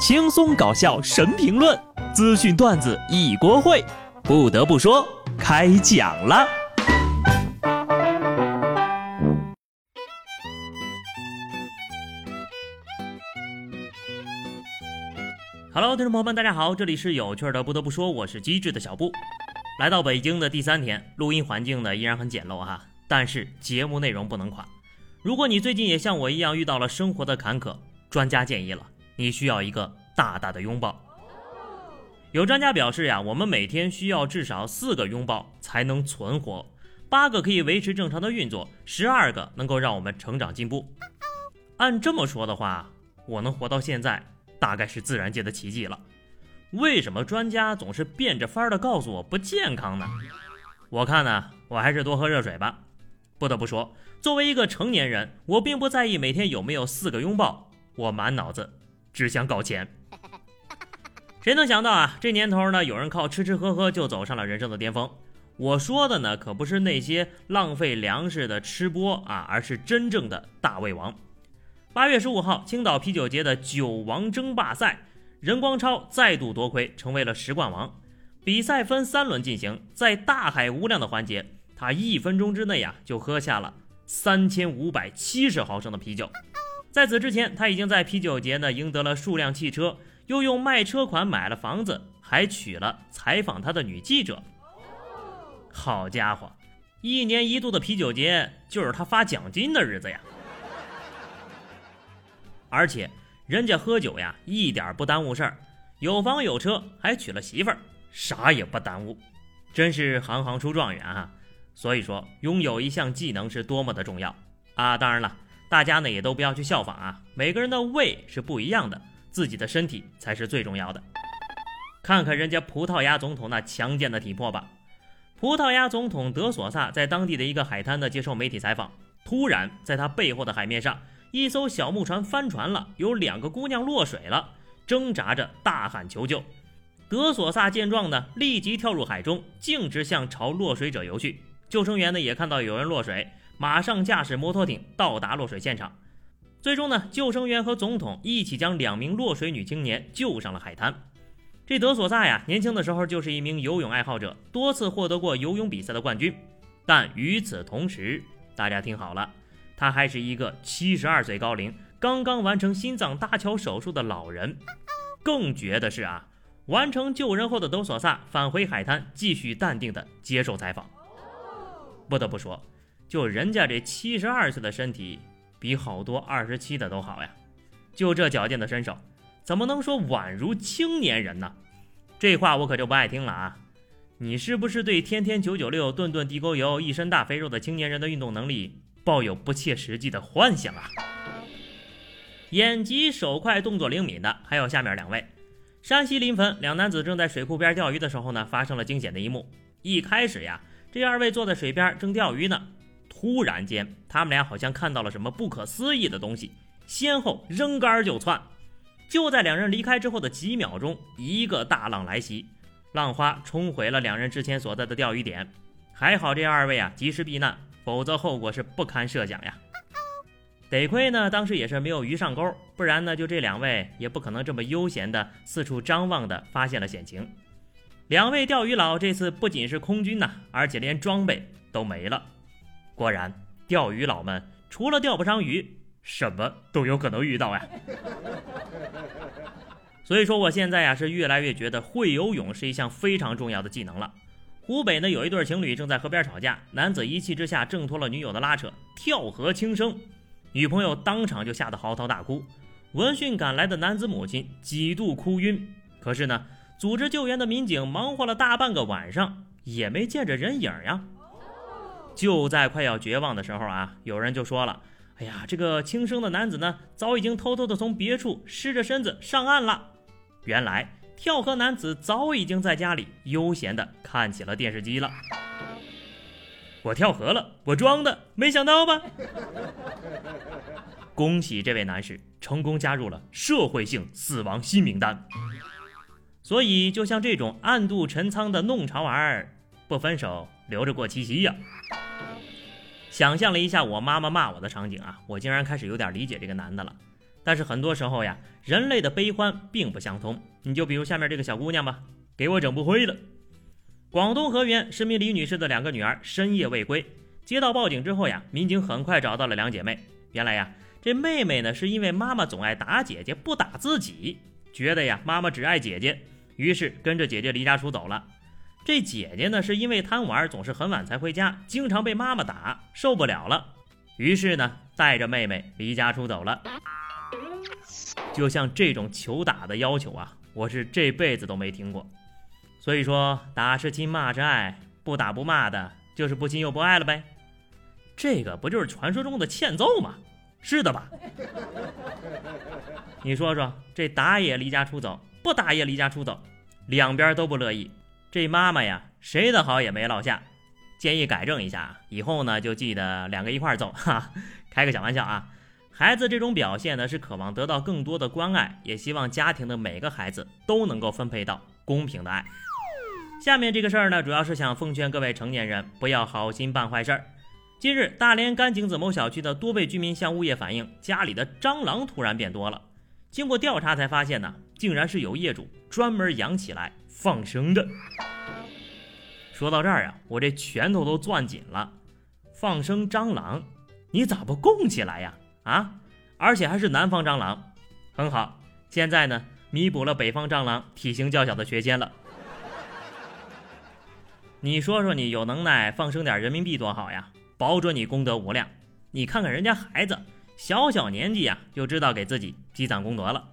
轻松搞笑神评论，资讯段子一锅烩。不得不说，开讲了。Hello，听众朋友们，大家好，这里是有趣的。不得不说，我是机智的小布。来到北京的第三天，录音环境呢依然很简陋哈，但是节目内容不能垮。如果你最近也像我一样遇到了生活的坎坷，专家建议了。你需要一个大大的拥抱。有专家表示呀，我们每天需要至少四个拥抱才能存活，八个可以维持正常的运作，十二个能够让我们成长进步。按这么说的话，我能活到现在，大概是自然界的奇迹了。为什么专家总是变着法儿的告诉我不健康呢？我看呢，我还是多喝热水吧。不得不说，作为一个成年人，我并不在意每天有没有四个拥抱，我满脑子。只想搞钱，谁能想到啊？这年头呢，有人靠吃吃喝喝就走上了人生的巅峰。我说的呢，可不是那些浪费粮食的吃播啊，而是真正的大胃王。八月十五号，青岛啤酒节的酒王争霸赛，任光超再度夺魁，成为了十冠王。比赛分三轮进行，在大海无量的环节，他一分钟之内啊，就喝下了三千五百七十毫升的啤酒。在此之前，他已经在啤酒节呢赢得了数辆汽车，又用卖车款买了房子，还娶了采访他的女记者。好家伙，一年一度的啤酒节就是他发奖金的日子呀！而且人家喝酒呀一点不耽误事儿，有房有车，还娶了媳妇儿，啥也不耽误，真是行行出状元啊！所以说，拥有一项技能是多么的重要啊！当然了。大家呢也都不要去效仿啊，每个人的胃是不一样的，自己的身体才是最重要的。看看人家葡萄牙总统那强健的体魄吧。葡萄牙总统德索萨在当地的一个海滩呢接受媒体采访，突然在他背后的海面上，一艘小木船翻船了，有两个姑娘落水了，挣扎着大喊求救。德索萨见状呢，立即跳入海中，径直向朝落水者游去。救生员呢也看到有人落水。马上驾驶摩托艇到达落水现场，最终呢，救生员和总统一起将两名落水女青年救上了海滩。这德索萨呀，年轻的时候就是一名游泳爱好者，多次获得过游泳比赛的冠军。但与此同时，大家听好了，他还是一个七十二岁高龄、刚刚完成心脏搭桥手术的老人。更绝的是啊，完成救人后的德索萨返回海滩，继续淡定地接受采访。不得不说。就人家这七十二岁的身体，比好多二十七的都好呀。就这矫健的身手，怎么能说宛如青年人呢？这话我可就不爱听了啊！你是不是对天天九九六、顿顿地沟油、一身大肥肉的青年人的运动能力抱有不切实际的幻想啊？眼疾手快、动作灵敏的还有下面两位。山西临汾两男子正在水库边钓鱼的时候呢，发生了惊险的一幕。一开始呀，这二位坐在水边正钓鱼呢。忽然间，他们俩好像看到了什么不可思议的东西，先后扔竿就窜。就在两人离开之后的几秒钟，一个大浪来袭，浪花冲毁了两人之前所在的钓鱼点。还好这二位啊及时避难，否则后果是不堪设想呀。得亏呢，当时也是没有鱼上钩，不然呢，就这两位也不可能这么悠闲的四处张望的发现了险情。两位钓鱼佬这次不仅是空军呐，而且连装备都没了。果然，钓鱼佬们除了钓不上鱼，什么都有可能遇到呀。所以说，我现在呀是越来越觉得会游泳是一项非常重要的技能了。湖北呢有一对情侣正在河边吵架，男子一气之下挣脱了女友的拉扯，跳河轻生，女朋友当场就吓得嚎啕大哭。闻讯赶来的男子母亲几度哭晕，可是呢，组织救援的民警忙活了大半个晚上，也没见着人影呀。就在快要绝望的时候啊，有人就说了：“哎呀，这个轻生的男子呢，早已经偷偷的从别处湿着身子上岸了。”原来跳河男子早已经在家里悠闲的看起了电视机了。我跳河了，我装的，没想到吧？恭喜这位男士成功加入了社会性死亡新名单。所以，就像这种暗度陈仓的弄潮儿，不分手。留着过七夕呀！想象了一下我妈妈骂我的场景啊，我竟然开始有点理解这个男的了。但是很多时候呀，人类的悲欢并不相通。你就比如下面这个小姑娘吧，给我整不会了。广东河源市民李女士的两个女儿深夜未归，接到报警之后呀，民警很快找到了两姐妹。原来呀，这妹妹呢是因为妈妈总爱打姐姐，不打自己，觉得呀妈妈只爱姐姐，于是跟着姐姐离家出走了。这姐姐呢是因为贪玩，总是很晚才回家，经常被妈妈打，受不了了，于是呢带着妹妹离家出走了。就像这种求打的要求啊，我是这辈子都没听过。所以说，打是亲，骂是爱，不打不骂的，就是不亲又不爱了呗。这个不就是传说中的欠揍吗？是的吧？你说说，这打也离家出走，不打也离家出走，两边都不乐意。这妈妈呀，谁的好也没落下。建议改正一下，以后呢就记得两个一块揍。哈，开个小玩笑啊。孩子这种表现呢，是渴望得到更多的关爱，也希望家庭的每个孩子都能够分配到公平的爱。下面这个事儿呢，主要是想奉劝各位成年人不要好心办坏事儿。近日，大连甘井子某小区的多位居民向物业反映，家里的蟑螂突然变多了。经过调查才发现呢，竟然是有业主专门养起来放生的。说到这儿啊，我这拳头都攥紧了。放生蟑螂，你咋不供起来呀？啊，而且还是南方蟑螂，很好。现在呢，弥补了北方蟑螂体型较小的缺陷了。你说说，你有能耐放生点人民币多好呀，保准你功德无量。你看看人家孩子，小小年纪呀就知道给自己积攒功德了。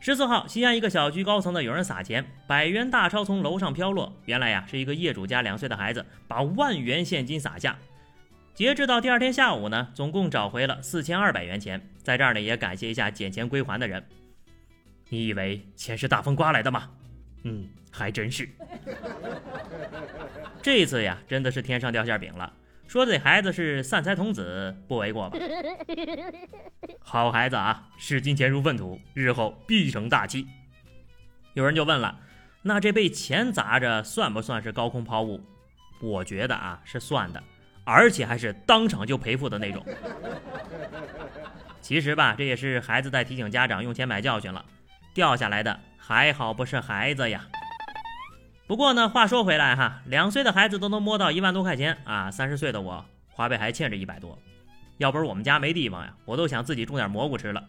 十四号，西安一个小区高层的有人撒钱，百元大钞从楼上飘落，原来呀是一个业主家两岁的孩子把万元现金撒下。截至到第二天下午呢，总共找回了四千二百元钱。在这儿呢，也感谢一下捡钱归还的人。你以为钱是大风刮来的吗？嗯，还真是。这次呀，真的是天上掉馅饼了。说这孩子是散财童子，不为过吧？好孩子啊，视金钱如粪土，日后必成大器。有人就问了，那这被钱砸着算不算是高空抛物？我觉得啊，是算的，而且还是当场就赔付的那种。其实吧，这也是孩子在提醒家长用钱买教训了。掉下来的还好不是孩子呀。不过呢，话说回来哈，两岁的孩子都能摸到一万多块钱啊，三十岁的我花呗还欠着一百多，要不是我们家没地方呀，我都想自己种点蘑菇吃了。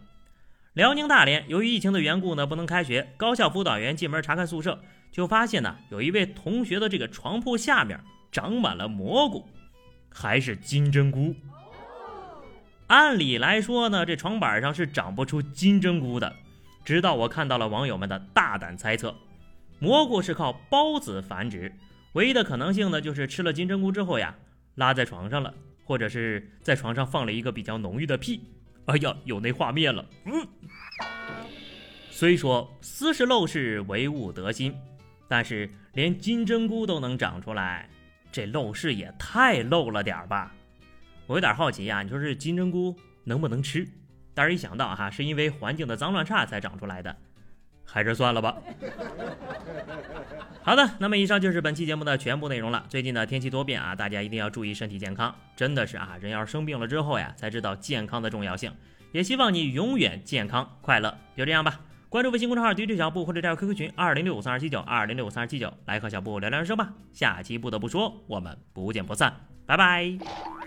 辽宁大连由于疫情的缘故呢，不能开学，高校辅导员进门查看宿舍，就发现呢，有一位同学的这个床铺下面长满了蘑菇，还是金针菇。按理来说呢，这床板上是长不出金针菇的，直到我看到了网友们的大胆猜测。蘑菇是靠孢子繁殖，唯一的可能性呢，就是吃了金针菇之后呀，拉在床上了，或者是在床上放了一个比较浓郁的屁。哎呀，有那画面了。嗯，虽说斯是陋室，惟吾德馨，但是连金针菇都能长出来，这陋室也太陋了点吧？我有点好奇呀，你说这金针菇能不能吃？但是一想到哈，是因为环境的脏乱差才长出来的。还是算了吧。好的，那么以上就是本期节目的全部内容了。最近呢天气多变啊，大家一定要注意身体健康。真的是啊，人要是生病了之后呀，才知道健康的重要性。也希望你永远健康快乐。就这样吧，关注微信公众号滴滴小布或者加入 QQ 群二零六五三二七九二零六五三二七九，来和小布聊聊人生吧。下期不得不说，我们不见不散，拜拜。